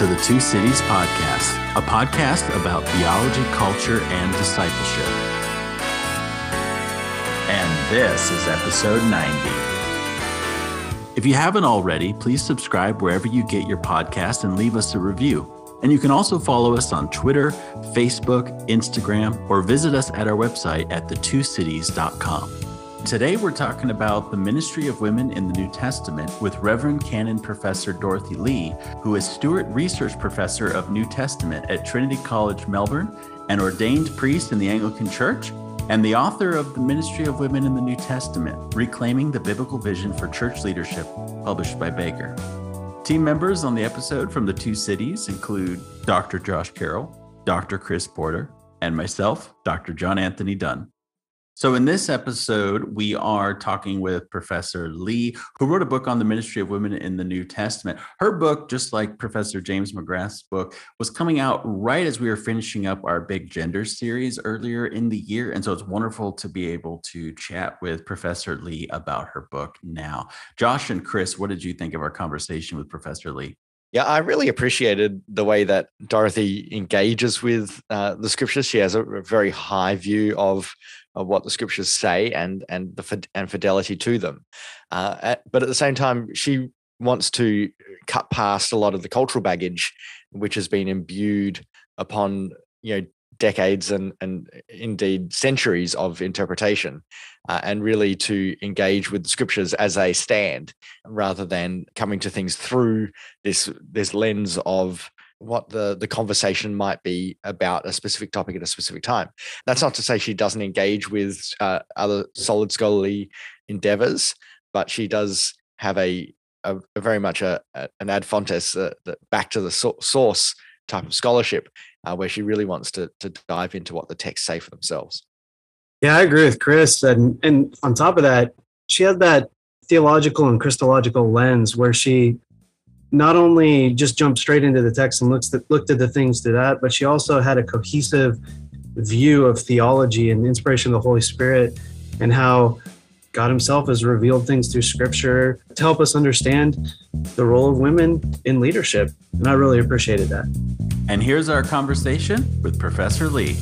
to the Two Cities Podcast, a podcast about theology, culture, and discipleship. And this is episode 90. If you haven't already, please subscribe wherever you get your podcast and leave us a review. And you can also follow us on Twitter, Facebook, Instagram, or visit us at our website at thetwocities.com. Today, we're talking about the ministry of women in the New Testament with Reverend Canon Professor Dorothy Lee, who is Stewart Research Professor of New Testament at Trinity College, Melbourne, an ordained priest in the Anglican Church, and the author of The Ministry of Women in the New Testament Reclaiming the Biblical Vision for Church Leadership, published by Baker. Team members on the episode from the two cities include Dr. Josh Carroll, Dr. Chris Porter, and myself, Dr. John Anthony Dunn. So, in this episode, we are talking with Professor Lee, who wrote a book on the ministry of women in the New Testament. Her book, just like Professor James McGrath's book, was coming out right as we were finishing up our big gender series earlier in the year. And so it's wonderful to be able to chat with Professor Lee about her book now. Josh and Chris, what did you think of our conversation with Professor Lee? Yeah, I really appreciated the way that Dorothy engages with uh, the scriptures. She has a very high view of of what the scriptures say and and the and fidelity to them. Uh, but at the same time, she wants to cut past a lot of the cultural baggage which has been imbued upon you know decades and and indeed centuries of interpretation uh, and really to engage with the scriptures as they stand rather than coming to things through this this lens of what the the conversation might be about a specific topic at a specific time. That's not to say she doesn't engage with uh, other solid scholarly endeavors, but she does have a, a, a very much a, a, an ad fontes uh, back to the so- source type of scholarship, uh, where she really wants to to dive into what the texts say for themselves. Yeah, I agree with Chris, and and on top of that, she has that theological and Christological lens where she not only just jumped straight into the text and looked at, looked at the things to that, but she also had a cohesive view of theology and inspiration of the Holy Spirit and how God Himself has revealed things through Scripture to help us understand the role of women in leadership. And I really appreciated that. And here's our conversation with Professor Lee.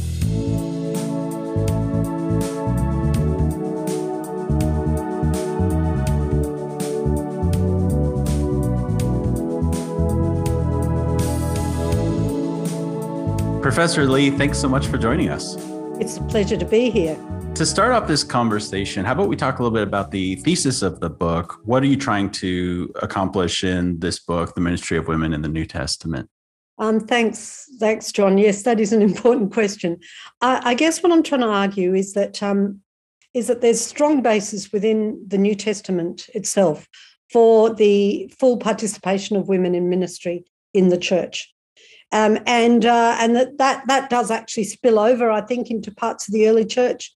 Professor Lee, thanks so much for joining us. It's a pleasure to be here. To start off this conversation, how about we talk a little bit about the thesis of the book? What are you trying to accomplish in this book, The Ministry of Women in the New Testament? Um, thanks, thanks, John. Yes, that is an important question. I, I guess what I'm trying to argue is that um, is that there's strong basis within the New Testament itself for the full participation of women in ministry in the church. Um, and uh, and that, that that does actually spill over, I think, into parts of the early church.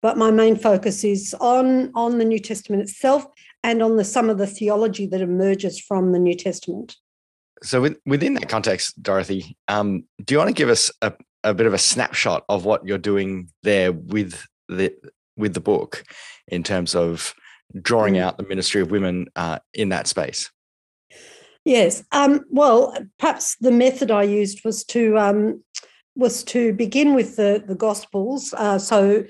But my main focus is on on the New Testament itself and on the some of the theology that emerges from the New Testament. So, within that context, Dorothy, um, do you want to give us a, a bit of a snapshot of what you're doing there with the with the book in terms of drawing mm. out the ministry of women uh, in that space? Yes. Um, well, perhaps the method I used was to um, was to begin with the the Gospels. Uh, so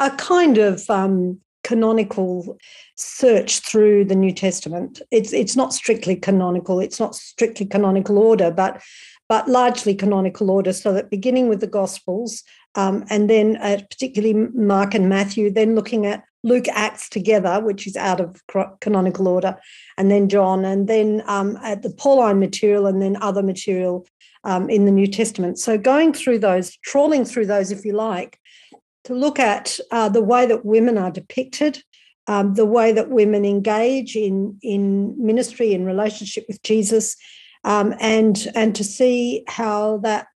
a kind of um, canonical search through the New Testament. It's it's not strictly canonical. It's not strictly canonical order, but but largely canonical order. So that beginning with the Gospels, um, and then uh, particularly Mark and Matthew, then looking at Luke Acts together, which is out of canonical order, and then John, and then um, at the Pauline material, and then other material um, in the New Testament. So going through those, trawling through those, if you like, to look at uh, the way that women are depicted, um, the way that women engage in in ministry in relationship with Jesus, um, and and to see how that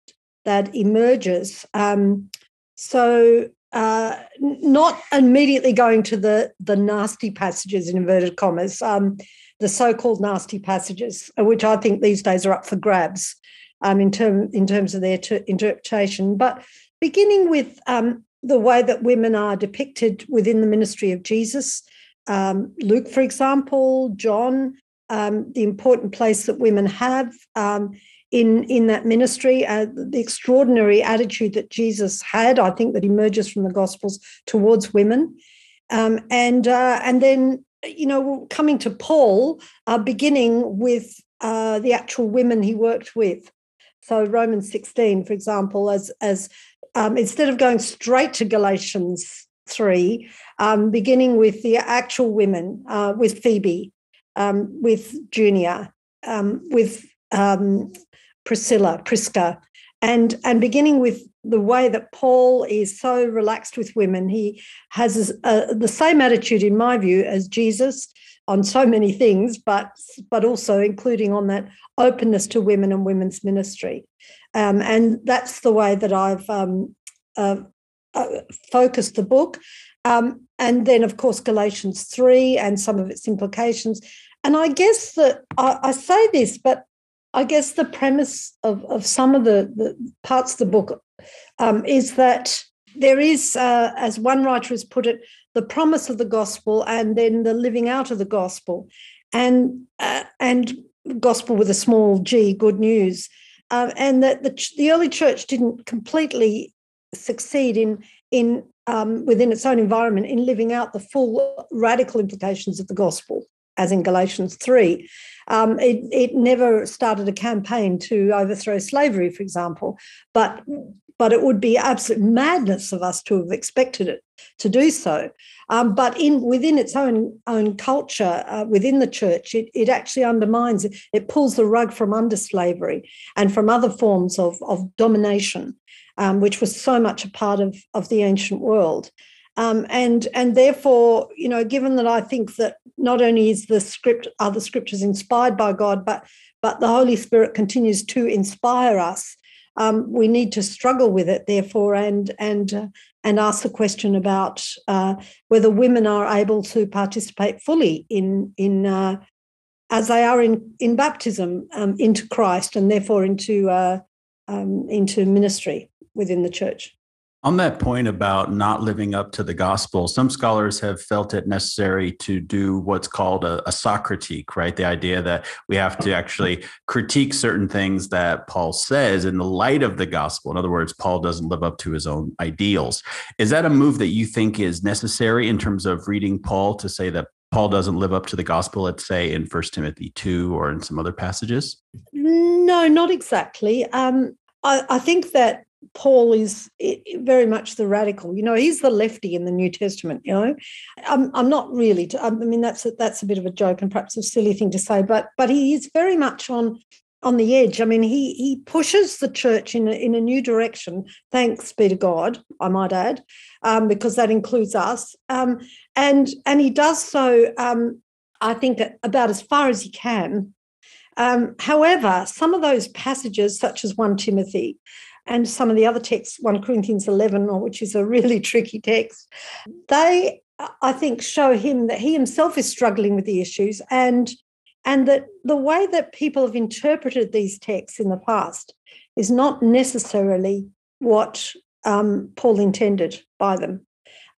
that emerges. Um, so uh, not immediately going to the the nasty passages in inverted commas, um, the so-called nasty passages, uh, which I think these days are up for grabs um, in term in terms of their ter- interpretation. But beginning with um, the way that women are depicted within the ministry of Jesus, um, Luke, for example, John, um, the important place that women have um, in in that ministry. Uh, the extraordinary attitude that Jesus had, I think, that emerges from the Gospels towards women, um, and uh, and then you know coming to Paul, uh, beginning with uh, the actual women he worked with. So Romans 16, for example, as as um, instead of going straight to Galatians 3, um, beginning with the actual women, uh, with Phoebe, um, with Junia, um, with um, Priscilla, Prisca, and and beginning with the way that Paul is so relaxed with women, he has a, the same attitude, in my view, as Jesus on so many things, but but also including on that openness to women and women's ministry, um, and that's the way that I've um, uh, uh, focused the book. Um, and then, of course, Galatians 3 and some of its implications. And I guess that I, I say this, but I guess the premise of, of some of the, the parts of the book um, is that there is, uh, as one writer has put it, the promise of the gospel and then the living out of the gospel, and uh, and gospel with a small g, good news, uh, and that the, the early church didn't completely succeed in in um, within its own environment in living out the full radical implications of the gospel, as in Galatians 3. Um, it, it never started a campaign to overthrow slavery, for example, but but it would be absolute madness of us to have expected it to do so. Um, but in within its own own culture, uh, within the church, it, it actually undermines it. It pulls the rug from under slavery and from other forms of, of domination um, which was so much a part of, of the ancient world. Um, and and therefore, you know, given that I think that not only is the script are the scriptures inspired by God, but but the Holy Spirit continues to inspire us. Um, we need to struggle with it, therefore, and and uh, and ask the question about uh, whether women are able to participate fully in in uh, as they are in in baptism um, into Christ, and therefore into uh, um, into ministry within the church. On that point about not living up to the gospel, some scholars have felt it necessary to do what's called a, a Sachkritik, right? The idea that we have to actually critique certain things that Paul says in the light of the gospel. In other words, Paul doesn't live up to his own ideals. Is that a move that you think is necessary in terms of reading Paul to say that Paul doesn't live up to the gospel, let's say in First Timothy 2 or in some other passages? No, not exactly. Um, I, I think that Paul is very much the radical. You know, he's the lefty in the New Testament. You know, I'm, I'm not really. I mean, that's a, that's a bit of a joke and perhaps a silly thing to say, but but he is very much on on the edge. I mean, he he pushes the church in a, in a new direction. Thanks be to God, I might add, um, because that includes us. Um, and and he does so. Um, I think about as far as he can. Um, however, some of those passages, such as one Timothy, and some of the other texts, 1 Corinthians 11, which is a really tricky text, they, I think, show him that he himself is struggling with the issues and, and that the way that people have interpreted these texts in the past is not necessarily what um, Paul intended by them.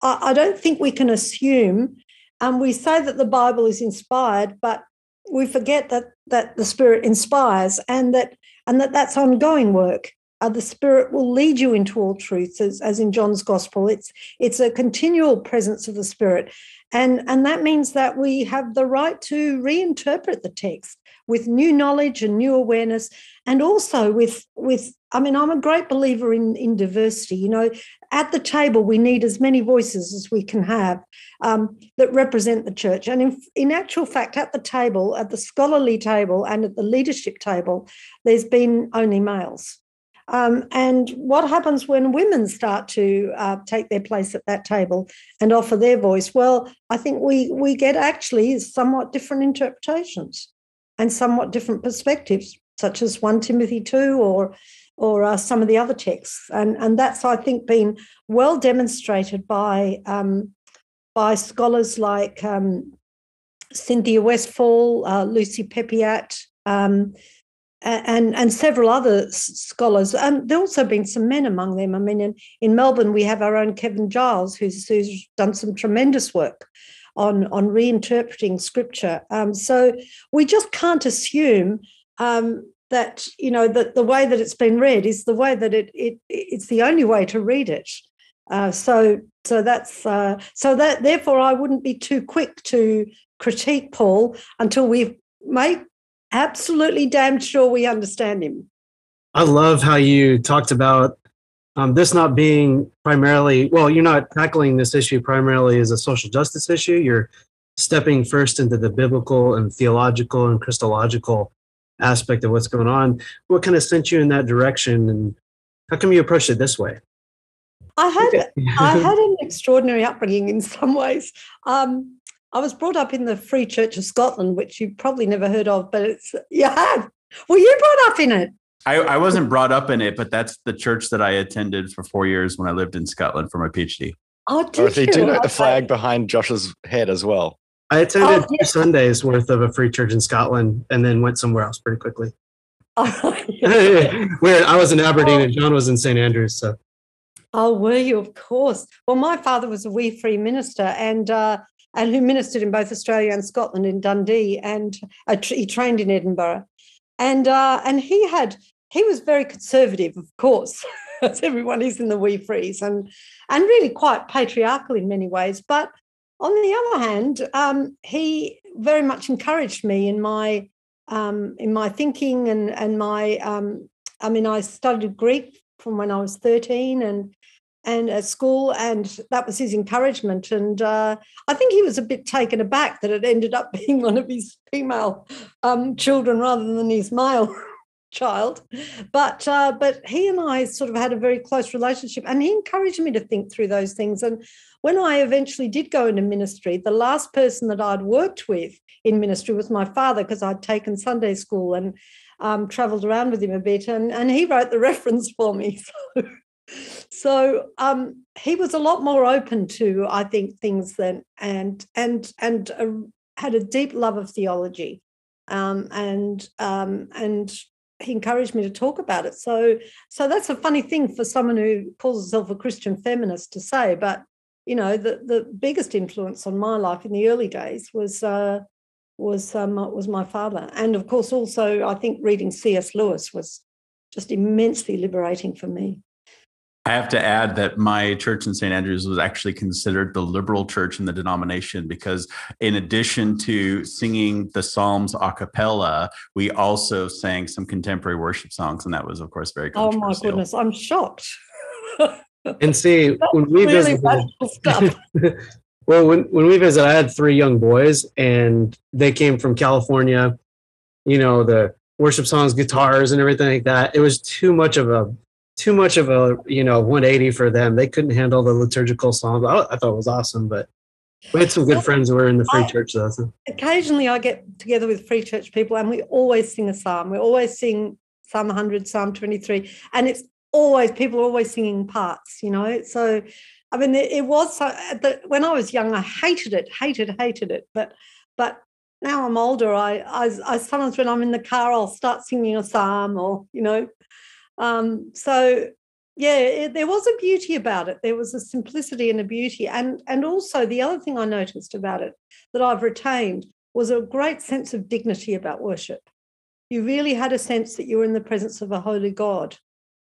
I, I don't think we can assume, and um, we say that the Bible is inspired, but we forget that that the Spirit inspires and that and that that's ongoing work uh, the Spirit will lead you into all truths, as, as in John's Gospel. It's it's a continual presence of the Spirit, and and that means that we have the right to reinterpret the text with new knowledge and new awareness, and also with with. I mean, I'm a great believer in in diversity. You know, at the table we need as many voices as we can have um, that represent the church, and in in actual fact, at the table, at the scholarly table, and at the leadership table, there's been only males um, and what happens when women start to uh, take their place at that table and offer their voice? Well, I think we we get actually somewhat different interpretations and somewhat different perspectives, such as one Timothy two or or uh, some of the other texts, and and that's I think been well demonstrated by um, by scholars like um, Cynthia Westfall, uh, Lucy Peppiatt. Um, and and several other scholars. And there have also been some men among them. I mean, in, in Melbourne, we have our own Kevin Giles, who's, who's done some tremendous work on, on reinterpreting scripture. Um, so we just can't assume um, that you know that the way that it's been read is the way that it, it it's the only way to read it. Uh, so so that's uh, so that therefore I wouldn't be too quick to critique Paul until we've made absolutely damn sure we understand him. I love how you talked about um, this not being primarily well. You're not tackling this issue primarily as a social justice issue. You're stepping first into the biblical and theological and Christological aspect of what's going on. What kind of sent you in that direction, and how come you approached it this way? I had I had an extraordinary upbringing in some ways. Um, I was brought up in the Free Church of Scotland, which you probably never heard of, but it's you have. Were you brought up in it? I, I wasn't brought up in it, but that's the church that I attended for four years when I lived in Scotland for my PhD. Oh, did Dorothy, you? do you know the flag behind Josh's head as well? I attended Oh, two yeah. Sundays worth of a free church in Scotland, and then went somewhere else pretty quickly. Oh, Where I was in Aberdeen and John was in St Andrews, so Oh, were you? Of course. Well, my father was a wee free minister, and uh, and who ministered in both Australia and Scotland in Dundee, and uh, he trained in Edinburgh, and uh, and he had he was very conservative, of course, as everyone is in the wee frees, and and really quite patriarchal in many ways. But on the other hand, um, he very much encouraged me in my um, in my thinking and and my um, I mean, I studied Greek from when I was thirteen, and and at school, and that was his encouragement. And uh, I think he was a bit taken aback that it ended up being one of his female um, children rather than his male child. But uh, but he and I sort of had a very close relationship, and he encouraged me to think through those things. And when I eventually did go into ministry, the last person that I'd worked with in ministry was my father because I'd taken Sunday school and um, travelled around with him a bit, and and he wrote the reference for me. So so um, he was a lot more open to i think things than and and and had a deep love of theology. Um, and um, and he encouraged me to talk about it. So so that's a funny thing for someone who calls herself a christian feminist to say but you know the the biggest influence on my life in the early days was uh, was um, was my father. And of course also i think reading cs lewis was just immensely liberating for me I have to add that my church in St. Andrews was actually considered the liberal church in the denomination because, in addition to singing the Psalms a cappella, we also sang some contemporary worship songs. And that was, of course, very Oh my goodness, I'm shocked. and see when we really visited. radical stuff. well, when when we visited, I had three young boys, and they came from California. You know the worship songs, guitars, and everything like that. It was too much of a too much of a you know 180 for them. They couldn't handle the liturgical songs. I, I thought it was awesome, but we had some good friends who were in the free I- church though. So. Occasionally, I get together with free church people, and we always sing a psalm. We always sing Psalm 100, Psalm 23, and it's always people are always singing parts. You know, so I mean, it, it was so. When I was young, I hated it, hated, hated it. But but now I'm older. I, I I sometimes when I'm in the car, I'll start singing a psalm, or you know, um, so yeah, it, there was a beauty about it. There was a simplicity and a beauty, and and also the other thing I noticed about it that I've retained was a great sense of dignity about worship. You really had a sense that you were in the presence of a holy God,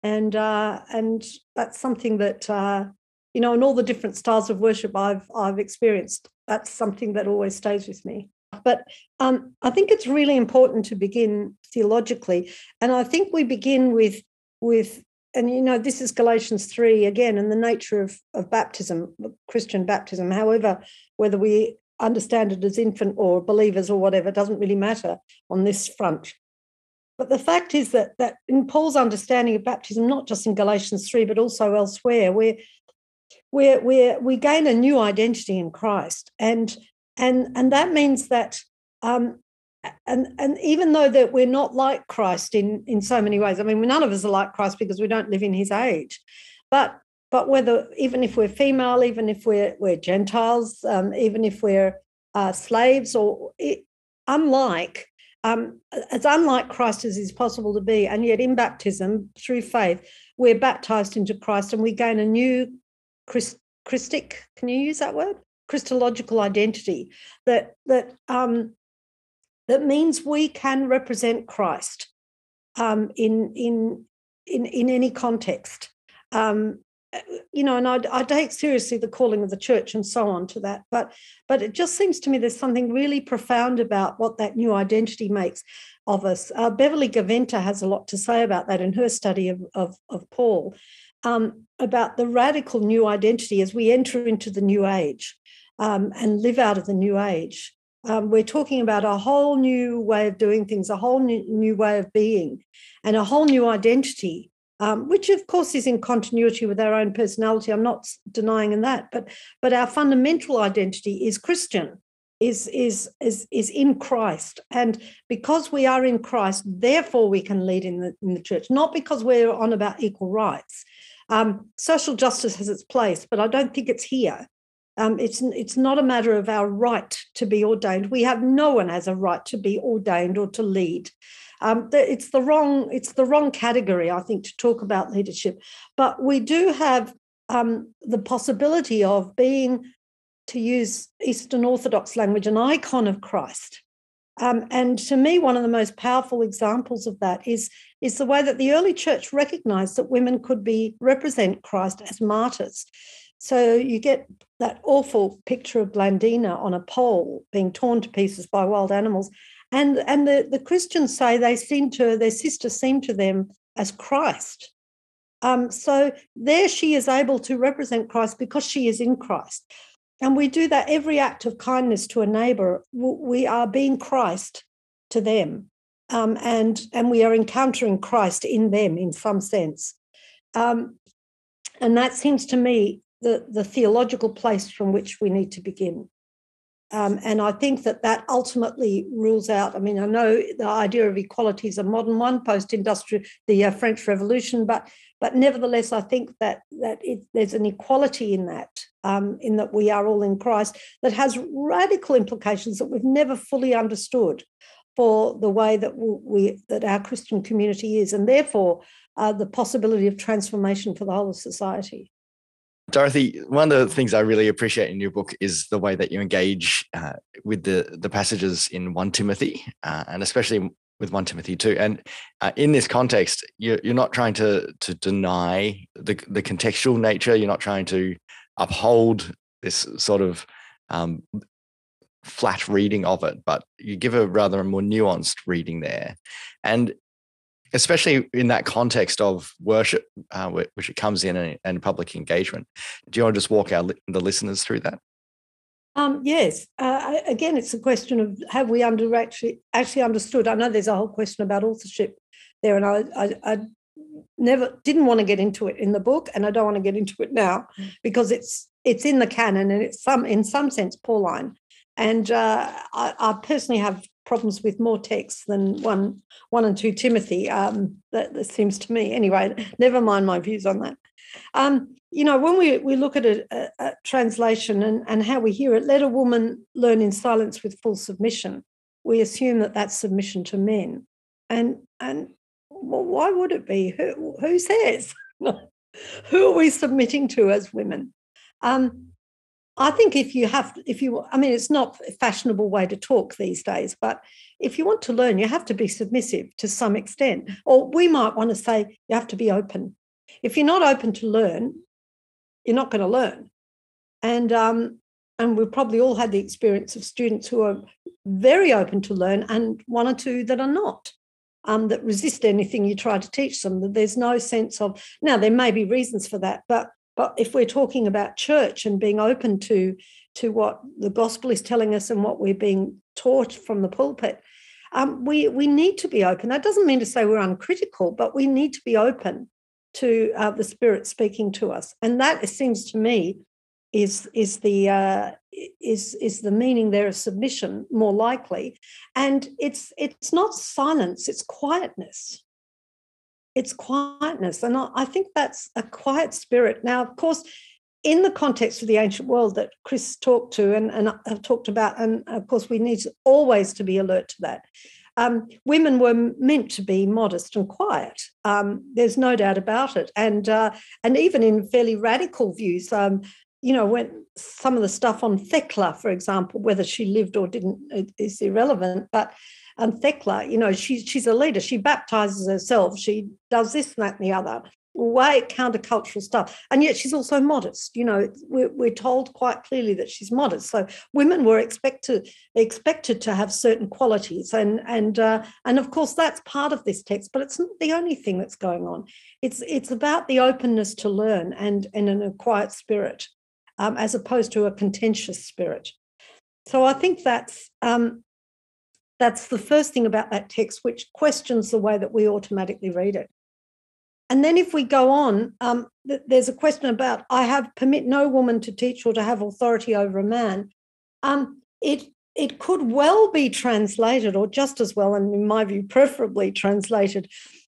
and uh, and that's something that uh, you know, in all the different styles of worship I've I've experienced, that's something that always stays with me. But um, I think it's really important to begin theologically, and I think we begin with with and you know this is galatians 3 again and the nature of, of baptism christian baptism. However whether we understand it as infant or believers or whatever doesn't really matter on this front. But the fact is that that in paul's understanding of baptism not just in galatians 3 but also elsewhere where where where we gain a new identity in christ. And and and that means that um, and and even though that we're not like Christ in in so many ways, I mean, none of us are like Christ because we don't live in His age, but but whether even if we're female, even if we're we're Gentiles, um, even if we're uh, slaves, or it, unlike um, as unlike Christ as is possible to be, and yet in baptism through faith, we're baptized into Christ, and we gain a new Christ, Christic. Can you use that word? Christological identity that that um, that means we can represent Christ um, in in in in any context. Um, you know, and I, I take seriously the calling of the church and so on to that. But but it just seems to me there's something really profound about what that new identity makes of us. Uh, Beverly Gaventa has a lot to say about that in her study of of, of Paul, um, about the radical new identity as we enter into the new age um, and live out of the new age. Um, we're talking about a whole new way of doing things, a whole new, new way of being, and a whole new identity um, which of course is in continuity with our own personality. I'm not denying in that, but but our fundamental identity is Christian, is is is is in Christ, and because we are in Christ, therefore we can lead in the in the church. Not because we're on about equal rights. Um, social justice has its place, but I don't think it's here. Um, it's it's not a matter of our right to be ordained. We have no one has a right to be ordained or to lead. Um, it's the wrong it's the wrong category, I think, to talk about leadership. But we do have um, the possibility of being, to use Eastern Orthodox language, an icon of Christ. Um, and to me, one of the most powerful examples of that is, is the way that the early church recognized that women could be represent Christ as martyrs. So you get that awful picture of Blandina on a pole being torn to pieces by wild animals. And, and the, the Christians say they seem to, their sister seemed to them as Christ. Um, so there she is able to represent Christ because she is in Christ. And we do that every act of kindness to a neighbor. We are being Christ to them. Um, and, and we are encountering Christ in them in some sense. Um, and that seems to me the, the theological place from which we need to begin. Um, and I think that that ultimately rules out. I mean, I know the idea of equality is a modern one, post-industrial, the uh, French Revolution, but but nevertheless, I think that that it, there's an equality in that, um, in that we are all in Christ, that has radical implications that we've never fully understood for the way that we that our Christian community is, and therefore uh, the possibility of transformation for the whole of society. Dorothy, one of the things I really appreciate in your book is the way that you engage uh, with the the passages in one Timothy, uh, and especially with one Timothy two. And uh, in this context, you're, you're not trying to to deny the the contextual nature. You're not trying to uphold this sort of um, flat reading of it, but you give a rather a more nuanced reading there. And especially in that context of worship, uh, which it comes in and, and, public engagement. Do you want to just walk our the listeners through that? Um, yes. Uh, again, it's a question of have we under actually actually understood? I know there's a whole question about authorship there, and I, I, I never didn't want to get into it in the book, and I don't want to get into it now mm. because it's it's in the canon and it's some in some sense Pauline. And uh, I, I, personally have problems with more texts than one one and two Timothy. Um, that, that, seems to me anyway. Never mind my views on that. Um, you know, when we, we look at a, a, a, translation and, and how we hear it, let a woman learn in silence with full submission. We assume that that's submission to men, and and well, why would it be? Who who says? who are we submitting to as women? Um, I think if you have, if you, I mean, it's not a fashionable way to talk these days, but if you want to learn, you have to be submissive to some extent. Or we might want to say you have to be open. If you're not open to learn, you're not going to learn. And um, and we've probably all had the experience of students who are very open to learn and one or two that are not. Um, that resist anything you try to teach them. That there's no sense of now there may be reasons for that, but but if we're talking about church and being open to, to what the gospel is telling us and what we're being taught from the pulpit, um, we, we need to be open. That doesn't mean to say we're uncritical, but we need to be open to uh, the Spirit speaking to us. And that, it seems to me, is is the uh, is is the meaning there of submission more likely, and it's it's not silence; it's quietness it's quietness. And I think that's a quiet spirit. Now, of course, in the context of the ancient world that Chris talked to and, and I've talked about, and of course, we need always to be alert to that. Um, women were meant to be modest and quiet. Um, there's no doubt about it. And uh, and even in fairly radical views, um, you know, when some of the stuff on Thecla, for example, whether she lived or didn't is irrelevant. But And Thecla, you know, she's she's a leader. She baptizes herself. She does this and that and the other. Way countercultural stuff. And yet she's also modest. You know we're, we're told quite clearly that she's modest. So women were expected expected to have certain qualities. And and uh, and of course that's part of this text but it's not the only thing that's going on. It's it's about the openness to learn and and in a quiet spirit um, as opposed to a contentious spirit. So i think that's um, that's the first thing about that text which questions the way that we automatically read it and then if we go on, um, th- there's a question about I have permit no woman to teach or to have authority over a man. Um, it it could well be translated, or just as well, and in my view, preferably translated,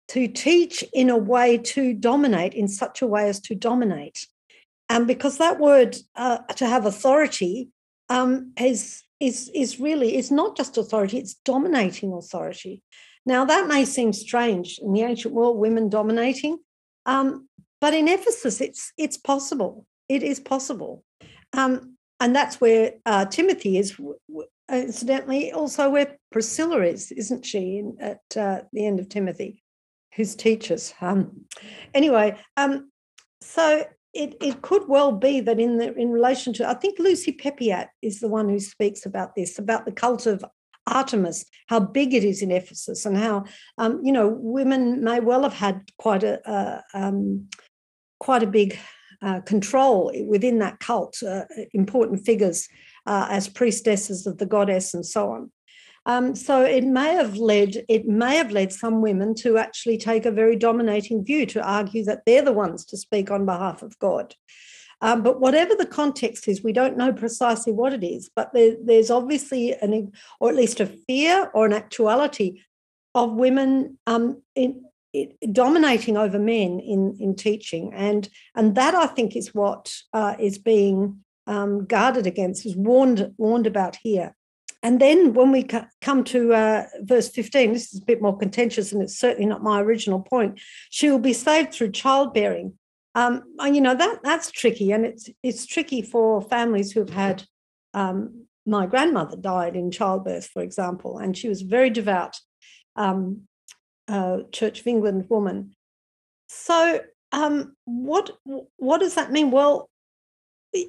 to teach in a way to dominate, in such a way as to dominate. And because that word uh, to have authority um, is is is really it's not just authority; it's dominating authority. Now, that may seem strange in the ancient world, women dominating, um, but in Ephesus, it's, it's possible. It is possible. Um, and that's where uh, Timothy is, incidentally, also where Priscilla is, isn't she, in, at uh, the end of Timothy, whose teaches. Um, anyway, um, so it, it could well be that in the in relation to I think Lucy Peppiatt is the one who speaks about this about the cult of Artemis, how big it is in Ephesus, and how um, you know women may well have had quite a um, quite a big uh, control within that cult, uh, important figures uh, as priestesses of the goddess and so on. Um, so it may have led it may have led some women to actually take a very dominating view to argue that they're the ones to speak on behalf of God. Um, but whatever the context is, we don't know precisely what it is, but there, there's obviously an, or at least a fear or an actuality of women um, in, in, dominating over men in, in teaching. And, and that I think is what uh, is being um, guarded against, is warned, warned about here. And then when we come to uh, verse 15, this is a bit more contentious and it's certainly not my original point. She will be saved through childbearing. Um, you know that that's tricky, and it's it's tricky for families who've had. Um, my grandmother died in childbirth, for example, and she was a very devout um, uh, Church of England woman. So, um, what what does that mean? Well,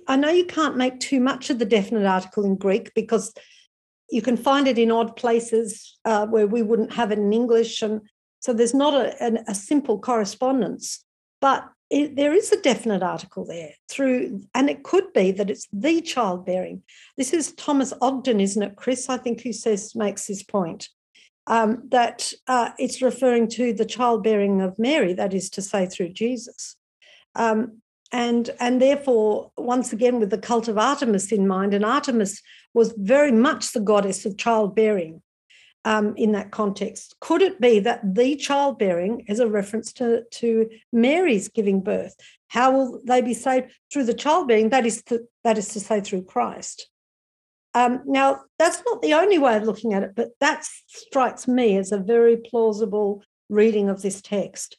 I know you can't make too much of the definite article in Greek because you can find it in odd places uh, where we wouldn't have it in English, and so there's not a, a simple correspondence. But it, there is a definite article there through, and it could be that it's the childbearing. This is Thomas Ogden, isn't it, Chris? I think who says makes this point um, that uh, it's referring to the childbearing of Mary, that is to say, through Jesus. Um, and and therefore, once again, with the cult of Artemis in mind, and Artemis was very much the goddess of childbearing um, in that context. Could it be that the childbearing is a reference to, to Mary's giving birth? How will they be saved through the childbearing? That is to, that is to say, through Christ. Um, now, that's not the only way of looking at it, but that strikes me as a very plausible reading of this text.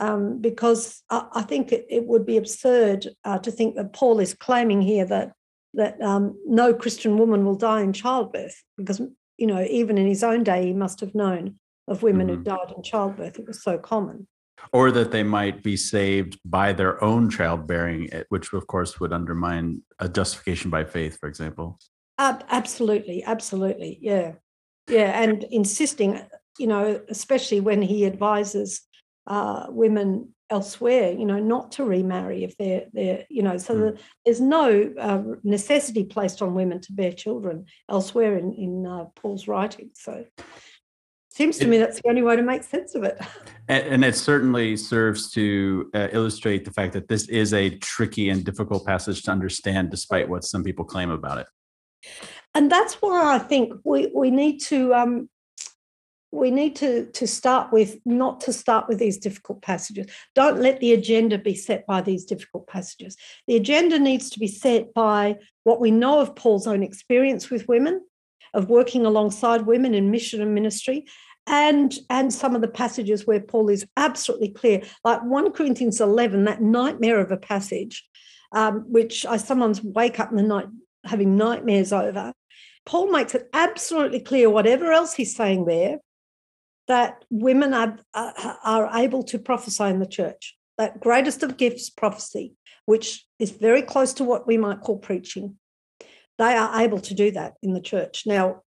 Um, because I, I think it, it, would be absurd uh, to think that Paul is claiming here that that um, no Christian woman will die in childbirth, because you know, even in his own day, he must have known of women mm-hmm. who died in childbirth. It was so common. Or that they might be saved by their own childbearing, eh, which of course would undermine a justification by faith, for example. Uh, absolutely, absolutely, yeah, yeah, and insisting, you know, especially when he advises uh, women elsewhere, you know, not to remarry if they're they're, you know, so mm. there's no uh, necessity placed on women to bear children elsewhere in in uh, Paul's writing. So seems to it, me that's the only way to make sense of it. And, and it certainly serves to uh, illustrate the fact that this is a tricky and difficult passage to understand, despite what some people claim about it. And that's why I think we we need to um, we need to, to start with not to start with these difficult passages. Don't let the agenda be set by these difficult passages. The agenda needs to be set by what we know of Paul's own experience with women, of working alongside women in mission and ministry, and, and some of the passages where Paul is absolutely clear, like 1 Corinthians 11, that nightmare of a passage, um, which I sometimes wake up in the night having nightmares over Paul makes it absolutely clear, whatever else he's saying there, that women are, uh, are able to prophesy in the church. That greatest of gifts, prophecy, which is very close to what we might call preaching. They are able to do that in the church. Now,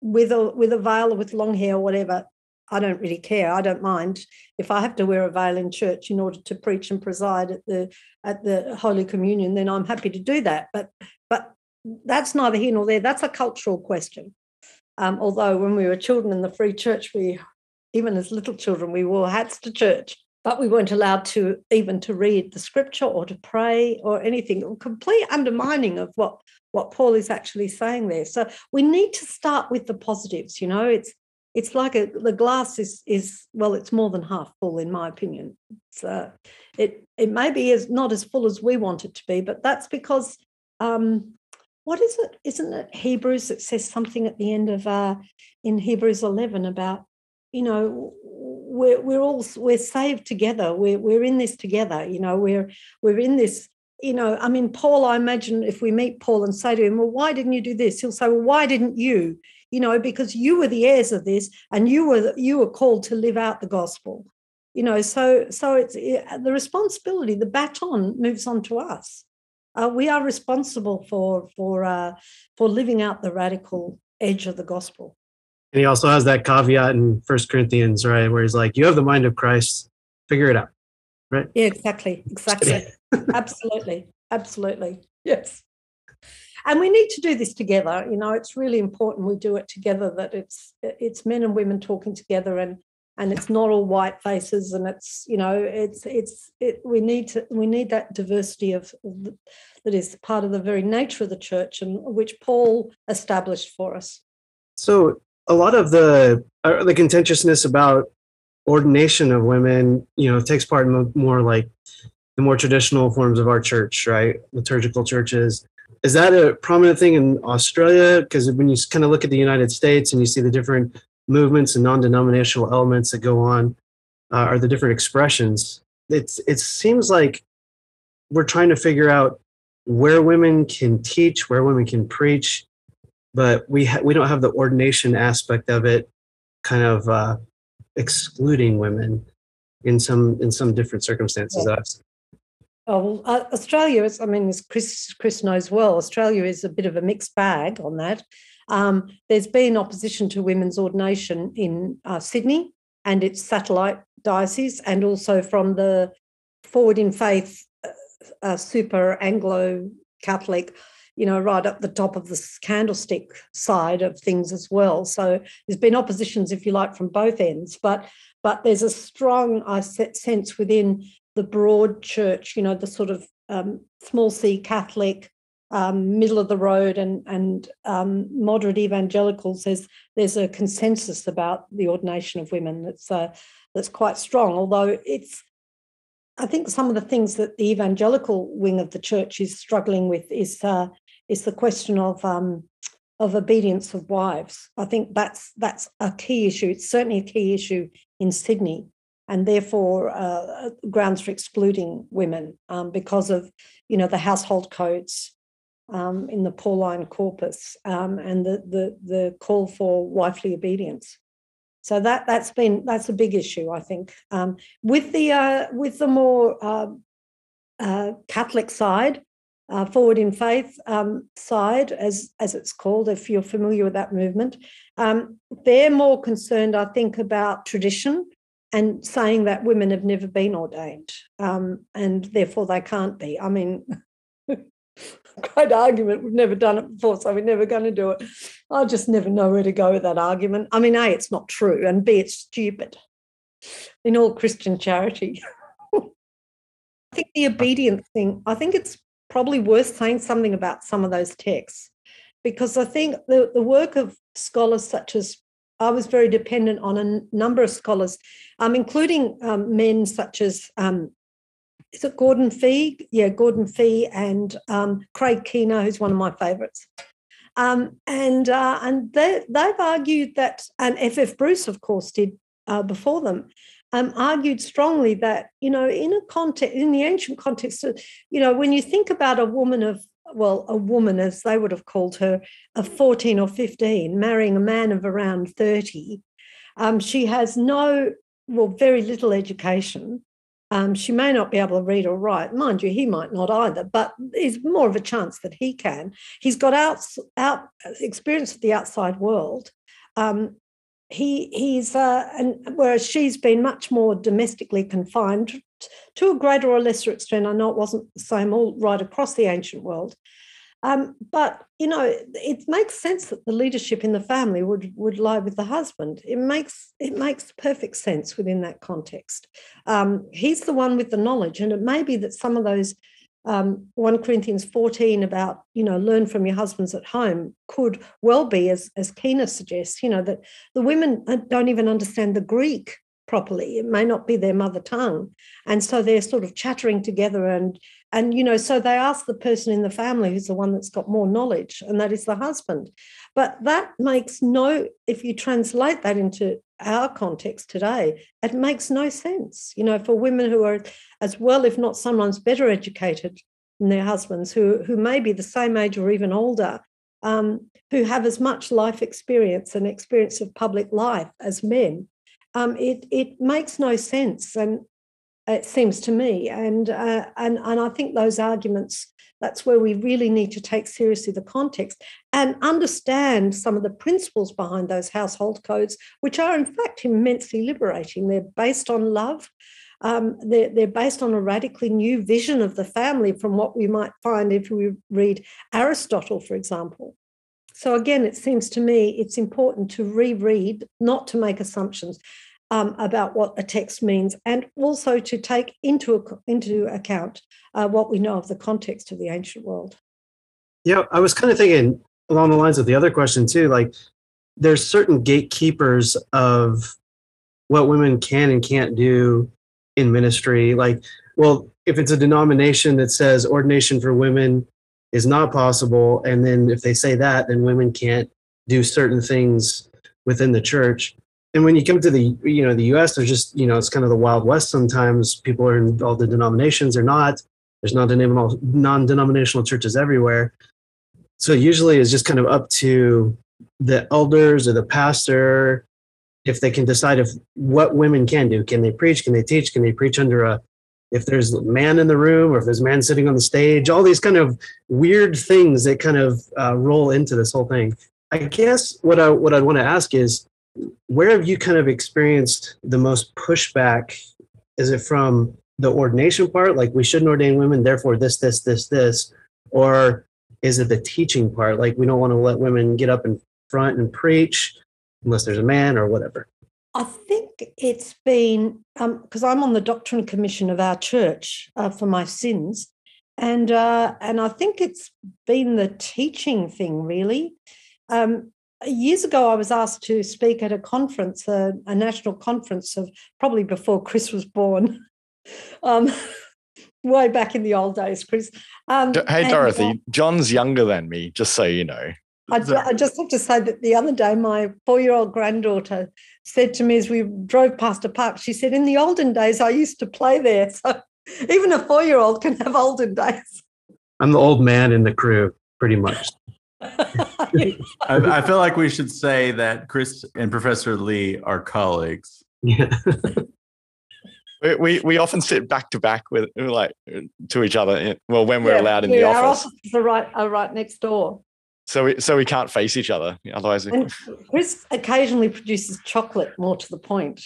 with a with a veil or with long hair or whatever, I don't really care. I don't mind if I have to wear a veil in church in order to preach and preside at the at the Holy Communion. Then I'm happy to do that. But but that's neither here nor there. That's a cultural question. Um, although when we were children in the free church, we even as little children we wore hats to church, but we weren't allowed to even to read the scripture or to pray or anything. Complete undermining of what what Paul is actually saying there. So we need to start with the positives. You know, it's it's like a, the glass is is well, it's more than half full in my opinion. So it it maybe is not as full as we want it to be, but that's because um, what is it? Isn't it Hebrews that says something at the end of uh, in Hebrews eleven about you know we're we're all we're saved together. We're we're in this together. You know we're we're in this you know, I mean, Paul, I imagine if we meet Paul and say to him, well, why didn't you do this? He'll say, well, why didn't you? You know, because you were the heirs of this and you were you were called to live out the gospel. You know, so so it's the responsibility, the baton moves on to us. Uh, we are responsible for for uh, for living out the radical edge of the gospel. And he also has that caveat in First Corinthians, right, where he's like, "You have the mind of Christ, figure it out." Right? Yeah, exactly, exactly. absolutely, absolutely. Yes. And we need to do this together. You know, it's really important we do it together. That it's it's men and women talking together, and and it's not all white faces. And it's you know, it's it's it. We need to we need that diversity of that is part of the very nature of the church, and which Paul established for us. So a lot of the uh, the contentiousness about ordination of women, you know, takes part in the more like the more traditional forms of our church, right? Liturgical churches. Is that a prominent thing in Australia? Because when you kind of look at the United States and you see the different movements and non-denominational elements that go on, uh, or the different expressions, it's it seems like we're trying to figure out where women can teach, where women can preach, but we ha- we don't have the ordination aspect of it, kind of uh, excluding women in some in some different circumstances. Yeah. Oh, well, uh, Australia is, I mean, as Chris, Chris knows well, Australia is a bit of a mixed bag on that. Um, there's been opposition to women's ordination in uh, Sydney and its satellite diocese, and also from the Forward in Faith uh, uh super Anglo Catholic, you know, right up the top of the candlestick side of things as well. So there's been oppositions, if you like, from both ends, but but there's a strong I sense within the broad church, you know, the sort of um, small c Catholic, um, middle of the road, and and um, moderate evangelicals. There's there's a consensus about the ordination of women that's uh, that's quite strong. Although it's, I think some of the things that the evangelical wing of the church is struggling with is uh, is the question of um, of obedience of wives. I think that's that's a key issue. It's certainly a key issue in Sydney and therefore uh, grounds for excluding women um, because of you know the household codes um, in the Pauline corpus um, and the, the the call for wifely obedience. So that that's been that's a big issue, I think. Um, with the uh, with the more uh, uh Catholic side, uh, forward in faith um, side, as as it's called, if you're familiar with that movement, um, they're more concerned, I think, about tradition and saying that women have never been ordained um, and therefore they can't be. I mean, great argument. We've never done it before, so we're never going to do it. I just never know where to go with that argument. I mean, A, it's not true, and B, it's stupid in all Christian charity. I think the obedience thing, I think it's probably worth saying something about some of those texts because I think the, the work of scholars such as I was very dependent on a number of scholars, um, including um, men such as um, is it Gordon Fee? Yeah, Gordon Fee and um, Craig Keener, who's one of my favourites. Um, and uh, and they, they've argued that, and F.F. Bruce, of course, did uh, before them, um, argued strongly that you know in a context in the ancient context, you know when you think about a woman of well, a woman, as they would have called her, of 14 or 15, marrying a man of around 30. Um, she has no, well, very little education. Um, she may not be able to read or write. Mind you, he might not either, but there's more of a chance that he can. He's got out, out experience of the outside world. Um, he he's uh, and whereas she's been much more domestically confined to a greater or lesser extent. I know it wasn't the same all right across the ancient world, um, but you know it makes sense that the leadership in the family would would lie with the husband. It makes it makes perfect sense within that context. Um, he's the one with the knowledge, and it may be that some of those um, 1 Corinthians 14 about, you know, learn from your husbands at home could well be, as, as Keener suggests, you know, that the women uh, don't even understand the Greek properly. It may not be their mother tongue. And so they're sort of chattering together and, and, you know, so they ask the person in the family who's the one that's got more knowledge, and that is the husband. But that makes no, if you translate that into our context today, it makes no sense. You know, for women who are as well, if not sometimes better educated than their husbands, who who may be the same age or even older, um, who have as much life experience and experience of public life as men, um, it it makes no sense, and it seems to me, and uh, and and I think those arguments that's where we really need to take seriously the context and understand some of the principles behind those household codes, which are in fact immensely liberating. They're based on love. Um, they're, they're based on a radically new vision of the family from what we might find if we read Aristotle, for example. So, again, it seems to me it's important to reread, not to make assumptions um, about what a text means, and also to take into, into account uh, what we know of the context of the ancient world. Yeah, I was kind of thinking along the lines of the other question too. Like, there's certain gatekeepers of what women can and can't do in ministry. Like, well, if it's a denomination that says ordination for women is not possible, and then if they say that, then women can't do certain things within the church and when you come to the you know the us there's just you know it's kind of the wild west sometimes. People are in all the denominations or not. There's non-denominational non-denominational churches everywhere. So usually it's just kind of up to the elders or the pastor if they can decide if what women can do. Can they preach? Can they teach? Can they preach under a if there's a man in the room or if there's a man sitting on the stage all these kind of weird things that kind of uh, roll into this whole thing. I guess what i what I'd want to ask is where have you kind of experienced the most pushback? Is it from the ordination part, like we shouldn't ordain women, therefore this, this, this, this, or is it the teaching part, like we don't want to let women get up in front and preach unless there's a man or whatever? I think it's been because um, I'm on the doctrine commission of our church uh, for my sins, and uh, and I think it's been the teaching thing really. Um, years ago, I was asked to speak at a conference, a, a national conference of probably before Chris was born. um, way back in the old days, Chris. Um, hey, and, Dorothy, uh, John's younger than me, just so you know. I, I just have to say that the other day, my four year old granddaughter said to me as we drove past a park, she said, In the olden days, I used to play there. So even a four year old can have olden days. I'm the old man in the crew, pretty much. I, I, feel like we should say that Chris and Professor Lee are colleagues. Yeah. we, we, we often sit back to back with like to each other. Eh, well, when we're yeah, allowed in yeah, the office. Our offices are right are right next door. So we so we can't face each other. Otherwise, and Chris occasionally produces chocolate. More to the point,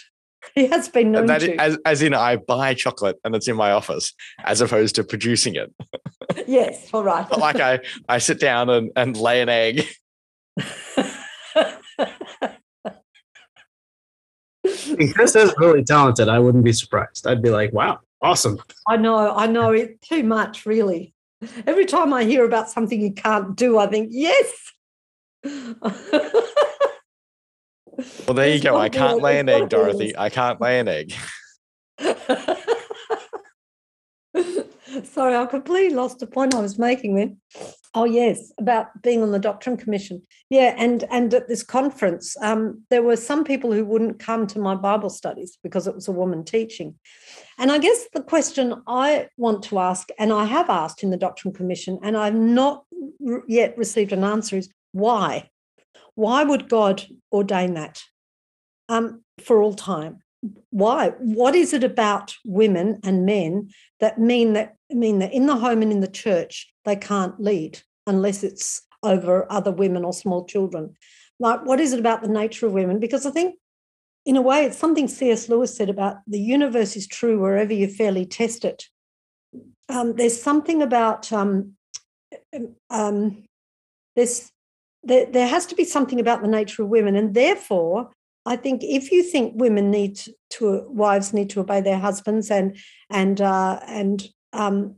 he has been known that to. As, as in, I buy chocolate and it's in my office, as opposed to producing it. yes, all right. like I, I sit down and, and lay an egg. Chris is really talented. I wouldn't be surprised. I'd be like, wow, awesome. I know, I know it too much, really. Every time I hear about something you can't do, I think, yes. Well, there you go. I can't lay an egg, Dorothy. I can't lay an egg. Sorry, I completely lost the point I was making then. Oh yes, about being on the Doctrine Commission. Yeah, and and at this conference, um, there were some people who wouldn't come to my Bible studies because it was a woman teaching. And I guess the question I want to ask, and I have asked in the Doctrine Commission, and I've not yet received an answer, is why? Why would God ordain that um, for all time? Why? What is it about women and men that mean that mean that in the home and in the church they can't lead unless it's over other women or small children? Like, what is it about the nature of women? Because I think, in a way, it's something C.S. Lewis said about the universe is true wherever you fairly test it. Um, there's something about um, um, there's there, there has to be something about the nature of women, and therefore, I think if you think women need to wives need to obey their husbands and and uh, and um,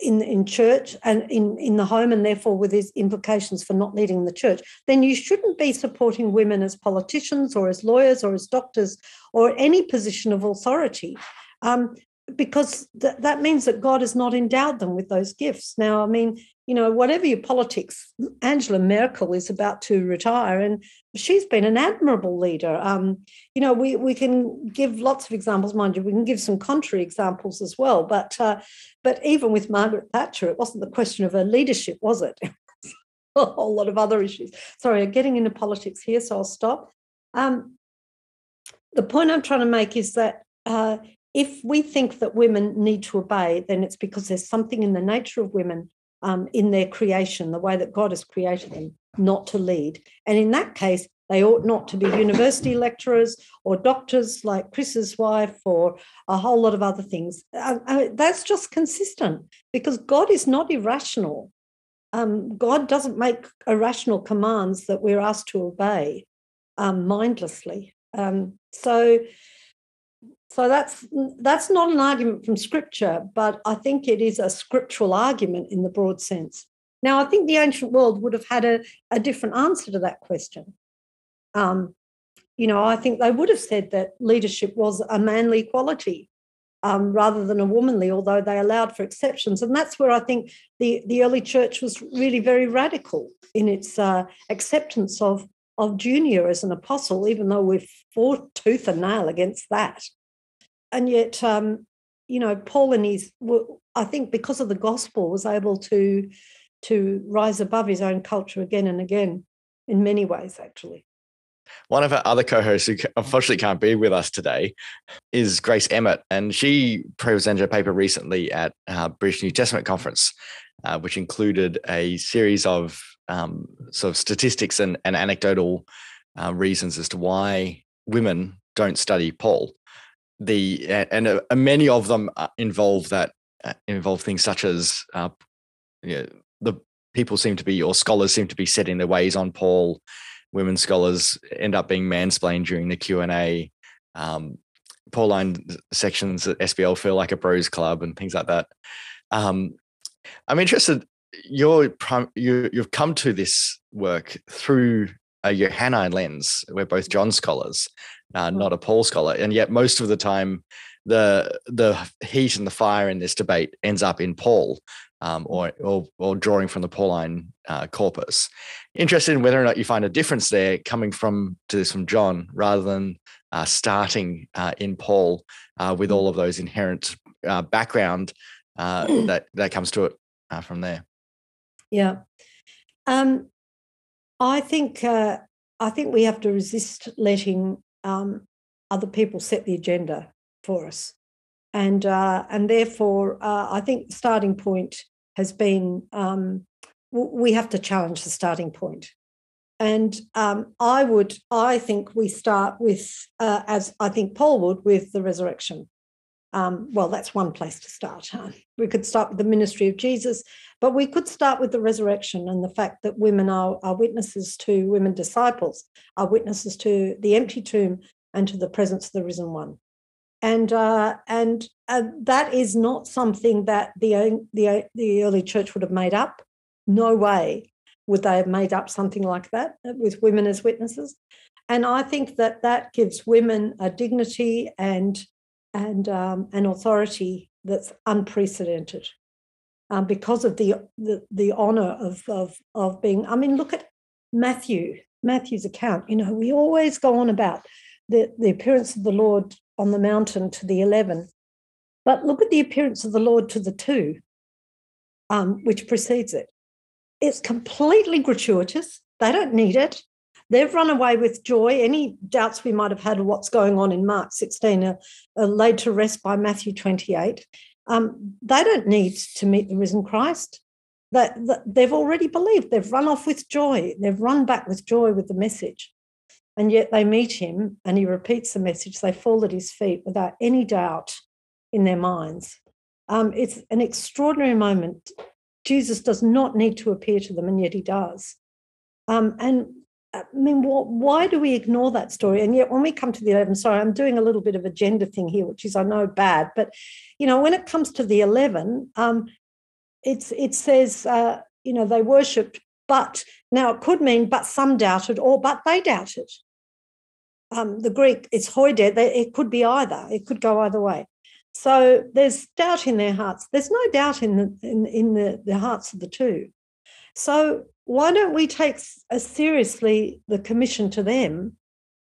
in in church and in in the home, and therefore with its implications for not leading the church, then you shouldn't be supporting women as politicians or as lawyers or as doctors or any position of authority. Um, because th- that means that God has not endowed them with those gifts. Now, I mean, you know, whatever your politics, Angela Merkel is about to retire, and she's been an admirable leader. Um, you know, we we can give lots of examples, mind you. We can give some contrary examples as well. But uh, but even with Margaret Thatcher, it wasn't the question of her leadership, was it? a whole lot of other issues. Sorry, I'm getting into politics here, so I'll stop. Um, the point I'm trying to make is that uh, if we think that women need to obey, then it's because there's something in the nature of women um, in their creation, the way that God has created them, not to lead. And in that case, they ought not to be university lecturers or doctors like Chris's wife or a whole lot of other things. I, I that's just consistent because God is not irrational. Um, God doesn't make irrational commands that we're asked to obey um, mindlessly. Um, so so that's that's not an argument from scripture, but I think it is a scriptural argument in the broad sense. Now, I think the ancient world would have had a, a different answer to that question. Um, you know, I think they would have said that leadership was a manly quality um, rather than a womanly, although they allowed for exceptions. And that's where I think the, the early church was really very radical in its uh, acceptance of, of Junia as an apostle, even though we've fought tooth and nail against that and yet, um, you know, Paul and his, I think because of the gospel, was able to to rise above his own culture again and again in many ways, actually. One of our other co-hosts who unfortunately can't be with us today is Grace Emmett, and she presented a paper recently at British New Testament conference, uh, which included a series of um, sort of statistics and, and anecdotal uh, reasons as to why women don't study Paul the and uh, many of them uh, involve that uh, involve things such as uh, you know, the people seem to be or scholars seem to be setting their ways on Paul. Women scholars end up being mansplained during the Q and A. Um, Pauline sections at SBL feel like a bros club and things like that. Um, I'm interested. You're you you've come to this work through a Johannine lens. We're both John scholars, uh, not a Paul scholar, and yet most of the time, the the heat and the fire in this debate ends up in Paul, um, or, or, or drawing from the Pauline uh, corpus. Interested in whether or not you find a difference there coming from to this from John, rather than uh, starting uh, in Paul uh, with all of those inherent uh, background that that comes to it from there. Yeah. Um, I think uh, I think we have to resist letting um, other people set the agenda for us, and uh, and therefore uh, I think the starting point has been um, we have to challenge the starting point, and um, I would I think we start with uh, as I think Paul would with the resurrection. Um, well, that's one place to start. Huh? We could start with the ministry of Jesus, but we could start with the resurrection and the fact that women are, are witnesses to women disciples, are witnesses to the empty tomb and to the presence of the risen one. And uh, and uh, that is not something that the, the the early church would have made up. No way would they have made up something like that with women as witnesses. And I think that that gives women a dignity and and um, an authority that's unprecedented. um, because of the the, the honor of, of of being. I mean, look at Matthew Matthew's account. You know, we always go on about the the appearance of the Lord on the mountain to the eleven, but look at the appearance of the Lord to the two, um, which precedes it. It's completely gratuitous. They don't need it. They've run away with joy. Any doubts we might have had of what's going on in Mark 16 are, are laid to rest by Matthew 28. Um, they don't need to meet the risen Christ. That, that they've already believed. They've run off with joy. They've run back with joy with the message. And yet they meet him and he repeats the message. They fall at his feet without any doubt in their minds. Um, it's an extraordinary moment. Jesus does not need to appear to them, and yet he does. Um, and I mean, why do we ignore that story? And yet, when we come to the 11, sorry, I'm doing a little bit of a gender thing here, which is, I know, bad. But, you know, when it comes to the 11, um, it's, it says, uh, you know, they worshipped, but now it could mean, but some doubted, or but they doubted. Um, the Greek, it's hoide, it could be either, it could go either way. So there's doubt in their hearts. There's no doubt in the, in, in the, the hearts of the two. So why don't we take as uh, seriously the commission to them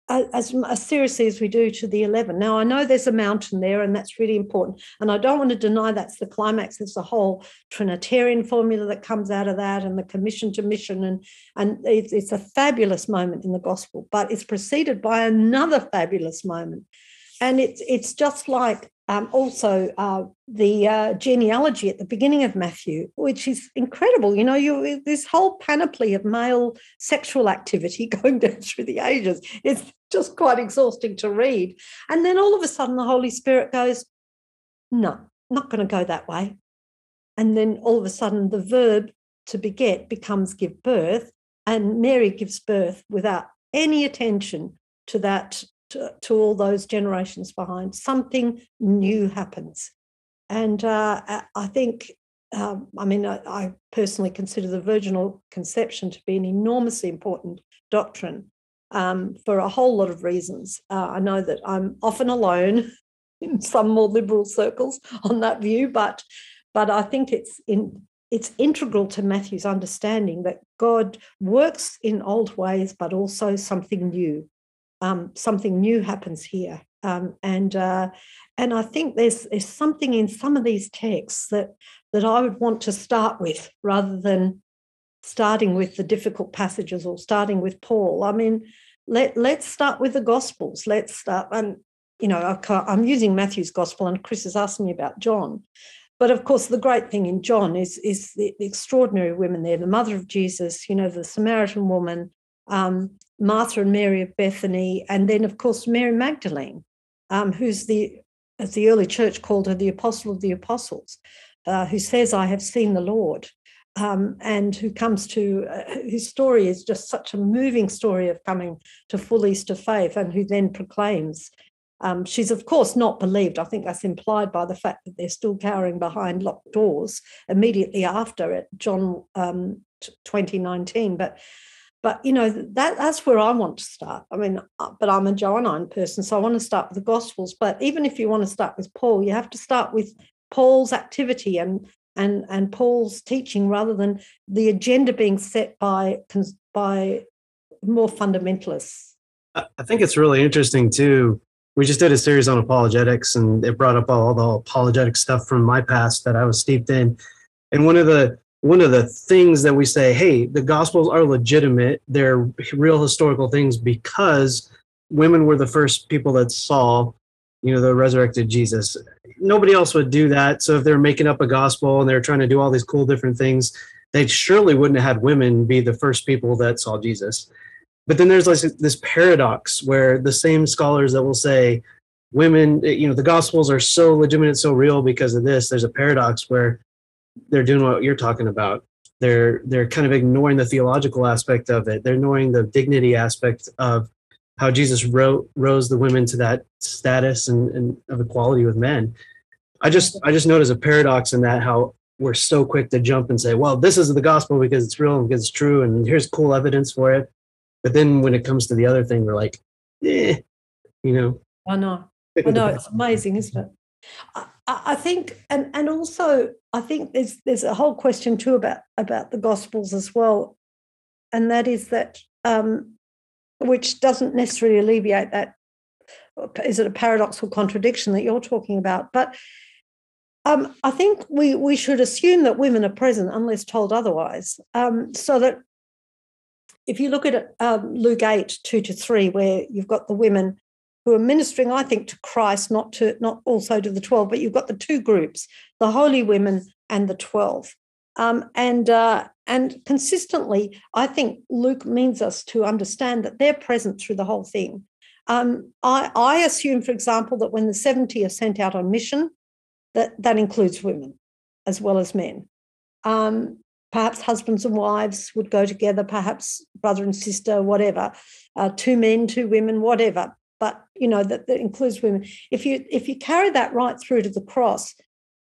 as, as, seriously as we do to the 11. Now, I know there's a mountain there, and that's really important. And I don't want to deny that's the climax. There's a whole Trinitarian formula that comes out of that, and the commission to mission. And, and it's, it's a fabulous moment in the gospel, but it's preceded by another fabulous moment. And it's, it's just like um, also uh, the uh, genealogy at the beginning of Matthew, which is incredible. You know, you this whole panoply of male sexual activity going down through the ages. It's just quite exhausting to read. And then all of a sudden, the Holy Spirit goes, "No, not going to go that way." And then all of a sudden, the verb to beget becomes give birth, and Mary gives birth without any attention to that to, to all those generations behind. Something new happens. And uh, I think, um, I mean, I, I, personally consider the virginal conception to be an enormously important doctrine um, for a whole lot of reasons. Uh, I know that I'm often alone in some more liberal circles on that view, but but I think it's in it's integral to Matthew's understanding that God works in old ways, but also something new um, something new happens here. Um, and uh, and I think there's there's something in some of these texts that that I would want to start with rather than starting with the difficult passages or starting with Paul. I mean, let let's start with the Gospels. Let's start and you know I'm using Matthew's Gospel and Chris has asked me about John. But of course, the great thing in John is is the, the extraordinary women there, the mother of Jesus, you know, the Samaritan woman, um, Martha and Mary of Bethany, and then, of course, Mary Magdalene, um, who's the, as the early church called her, the apostle of the apostles, uh, who says, I have seen the Lord. Um, and who comes to uh, whose story is just such a moving story of coming to full Easter faith, and who then proclaims. Um, she's of course not believed. I think that's implied by the fact that they're still cowering behind locked doors immediately after it, John um, 2019. But but you know that that's where I want to start. I mean, uh, but I'm a Johannine person, so I want to start with the Gospels. But even if you want to start with Paul, you have to start with Paul's activity and and and Paul's teaching rather than the agenda being set by by more fundamentalists. I think it's really interesting too. We just did a series on apologetics, and it brought up all the apologetic stuff from my past that I was steeped in. And one of the one of the things that we say, hey, the Gospels are legitimate. They're real historical things because women were the first people that saw, you know, the resurrected Jesus. Nobody else would do that. So if they're making up a gospel and they're trying to do all these cool different things, they surely wouldn't have had women be the first people that saw Jesus. But then there's like this paradox where the same scholars that will say women, you know, the gospels are so legitimate, so real because of this. There's a paradox where they're doing what you're talking about. They're they're kind of ignoring the theological aspect of it. They're ignoring the dignity aspect of how Jesus wrote, rose the women to that status and, and of equality with men. I just I just notice a paradox in that how we're so quick to jump and say, well, this is the gospel because it's real and because it's true, and here's cool evidence for it. But then when it comes to the other thing, we're like, eh, you know. I know. I know it's amazing, isn't it? I think, and and also, I think there's there's a whole question too about about the Gospels as well, and that is that um, which doesn't necessarily alleviate that. Is it a paradoxical contradiction that you're talking about? But um, I think we we should assume that women are present unless told otherwise. Um, so that if you look at um, Luke eight two to three, where you've got the women who are ministering, I think, to Christ, not to not also to the twelve, but you've got the two groups, the holy women and the twelve. Um, and uh, and consistently, I think Luke means us to understand that they're present through the whole thing. Um, I, I assume, for example, that when the 70 are sent out on mission, that that includes women as well as men. Um, perhaps husbands and wives would go together, perhaps brother and sister, whatever, uh, two men, two women, whatever. But you know that, that includes women. If you if you carry that right through to the cross,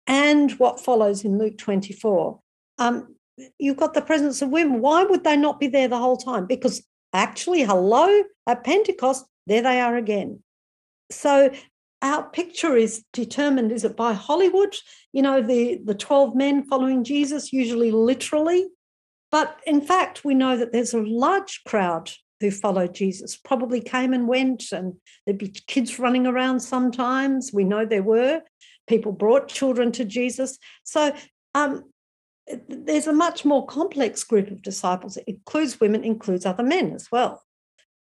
and what follows in Luke 24, um, you've got the presence of women. Why would they not be there the whole time? Because actually, hello, at Pentecost, there they are again. So our picture is determined is it by Hollywood, you know, the, the 12 men following Jesus, usually literally. But in fact, we know that there's a large crowd who followed Jesus, probably came and went, and there'd be kids running around sometimes. We know there were. People brought children to Jesus. So um, there's a much more complex group of disciples. It includes women, includes other men as well.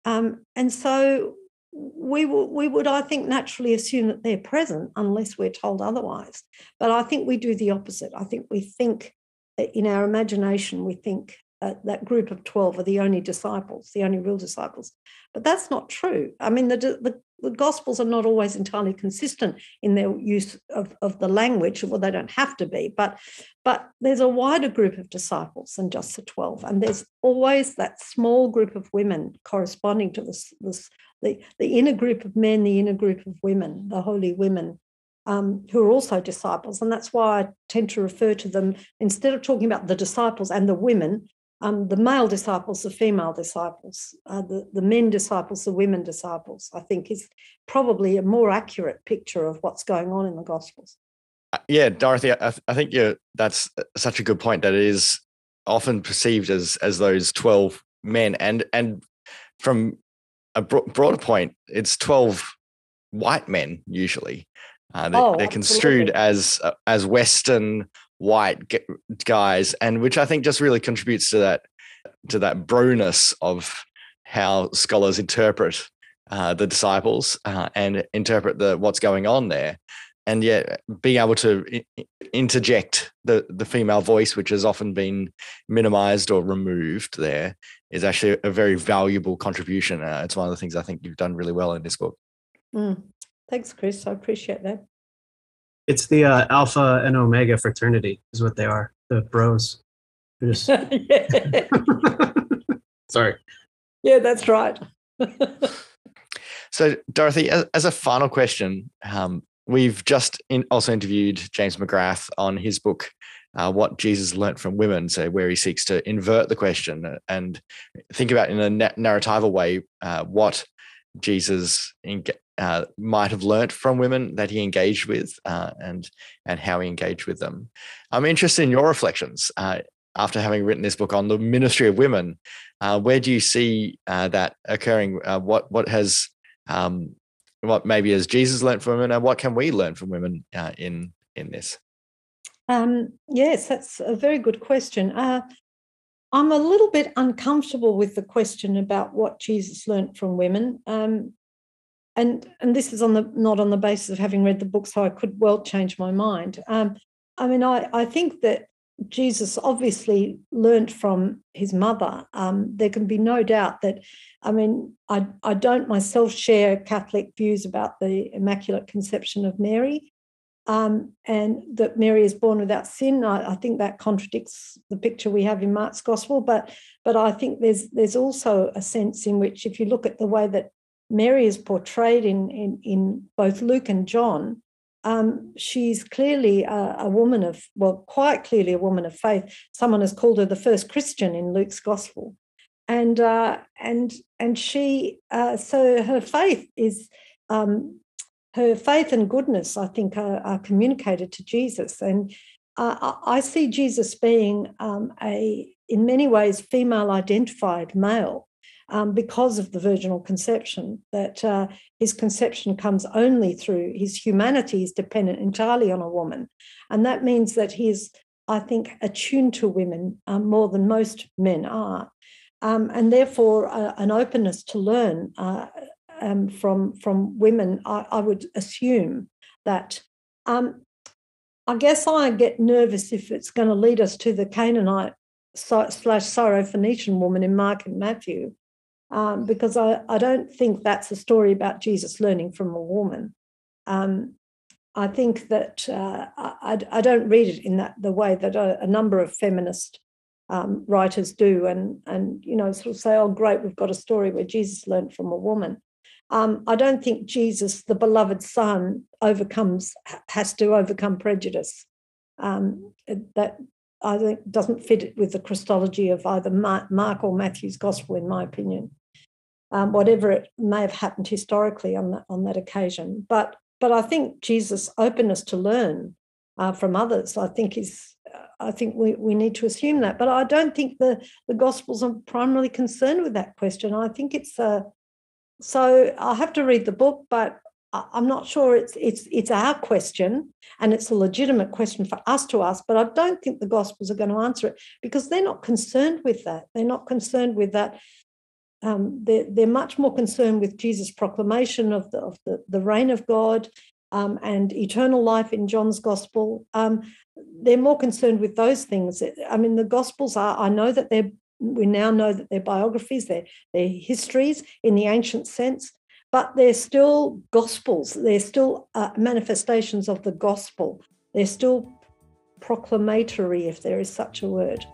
Um, and so we, will, we would, I think, naturally assume that they're present unless we're told otherwise. But I think we do the opposite. I think we think in our imagination, we think uh, that group of 12 are the only disciples, the only real disciples. But that's not true. I mean, the, the, the Gospels are not always entirely consistent in their use of, of the language. Well, they don't have to be, but, but there's a wider group of disciples than just the 12. And there's always that small group of women corresponding to this, this the, the inner group of men, the inner group of women, the holy women um, who are also disciples. And that's why I tend to refer to them, instead of talking about the disciples and the women, um, the male disciples, the female disciples, uh, the, the men disciples, the women disciples, I think is probably a more accurate picture of what's going on in the Gospels. Uh, yeah, Dorothy, I, I think you that's such a good point that it is often perceived as as those 12 men and and from a broader point, it's 12 white men usually. Uh, they, oh, they're construed as uh, as Western white guys, and which I think just really contributes to that to that broness of how scholars interpret uh, the disciples uh, and interpret the what's going on there, and yet being able to interject the the female voice, which has often been minimized or removed there, is actually a very valuable contribution. Uh, it's one of the things I think you've done really well in this book. Mm. Thanks, Chris. I appreciate that. It's the uh, alpha and omega fraternity, is what they are. The bros. Just... Sorry. Yeah, that's right. so, Dorothy, as, as, a final question, um, we've just in, also interviewed James McGrath on his book, uh, What Jesus Learnt from Women, so where he seeks to invert the question and think about in a narratival way uh, what Jesus uh, might have learnt from women that he engaged with uh, and and how he engaged with them. I'm interested in your reflections uh, after having written this book on the ministry of women. Uh, where do you see uh, that occurring? Uh, what what has um, what maybe has Jesus learnt from women, and what can we learn from women in in this? Um, yes, that's a very good question. I'm a little bit uncomfortable with the question about what Jesus learnt from women. Um, and and this is on the not on the basis of having read the book, so I could well change my mind. Um, I mean, I I think that Jesus obviously learnt from his mother. Um, there can be no doubt that, I mean, I, I don't myself share Catholic views about the Immaculate Conception of Mary um, and that Mary is born without sin. I, I, think that contradicts the picture we have in Mark's Gospel, but, but I think there's, there's also a sense in which, if you look at the way that Mary is portrayed in, in, in both Luke and John, um, she's clearly a, a, woman of, well, quite clearly a woman of faith. Someone has called her the first Christian in Luke's gospel. And, uh, and, and she, uh, so her faith is, um, her faith and goodness, I think, are, are communicated to Jesus. And uh, I see Jesus being um, a, in many ways, female identified male. Um, because of the virginal conception, that uh, his conception comes only through his humanity is dependent entirely on a woman. And that means that he is, I think, attuned to women um, more than most men are. Um, and therefore, uh, an openness to learn uh, um, from from women, I, I, would assume that. Um, I guess I get nervous if it's going to lead us to the Canaanite slash Syrophoenician woman in Mark and Matthew, um, because I, I don't think that's a story about Jesus learning from a woman. Um, I think that uh, I, I, don't read it in that the way that a, a number of feminist um, writers do, and and you know sort of say, oh great, we've got a story where Jesus learned from a woman. Um, I don't think Jesus, the beloved Son, overcomes has to overcome prejudice. Um, that I think doesn't fit with the Christology of either Mark or Matthew's gospel, in my opinion. Um, whatever it may have happened historically on that on that occasion, but but I think Jesus' openness to learn uh, from others, I think is I think we, we need to assume that. But I don't think the, the Gospels are primarily concerned with that question. I think it's a so I'll have to read the book, but I'm not sure it's it's it's our question and it's a legitimate question for us to ask, but I don't think the Gospels are going to answer it because they're not concerned with that. They're not concerned with that. Um, they're, they're much more concerned with Jesus' proclamation of the of the, the reign of God um, and eternal life in John's Gospel. Um, they're more concerned with those things. I mean, the Gospels are. I know that they're we now know that they're biographies, they're, they're histories in the ancient sense, but they're still gospels. They're still uh, manifestations of the gospel. They're still proclamatory, if there is such a word.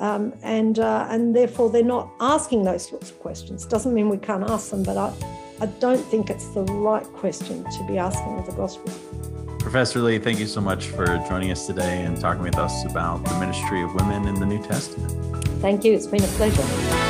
Um, and uh, and therefore they're not asking those sorts of questions. Doesn't mean we can't ask them, but I, I don't think it's the right question to be asking of the gospel. Professor Lee, thank you so much for joining us today and talking with us about the ministry of women in the New Testament. Thank you. It's been a pleasure.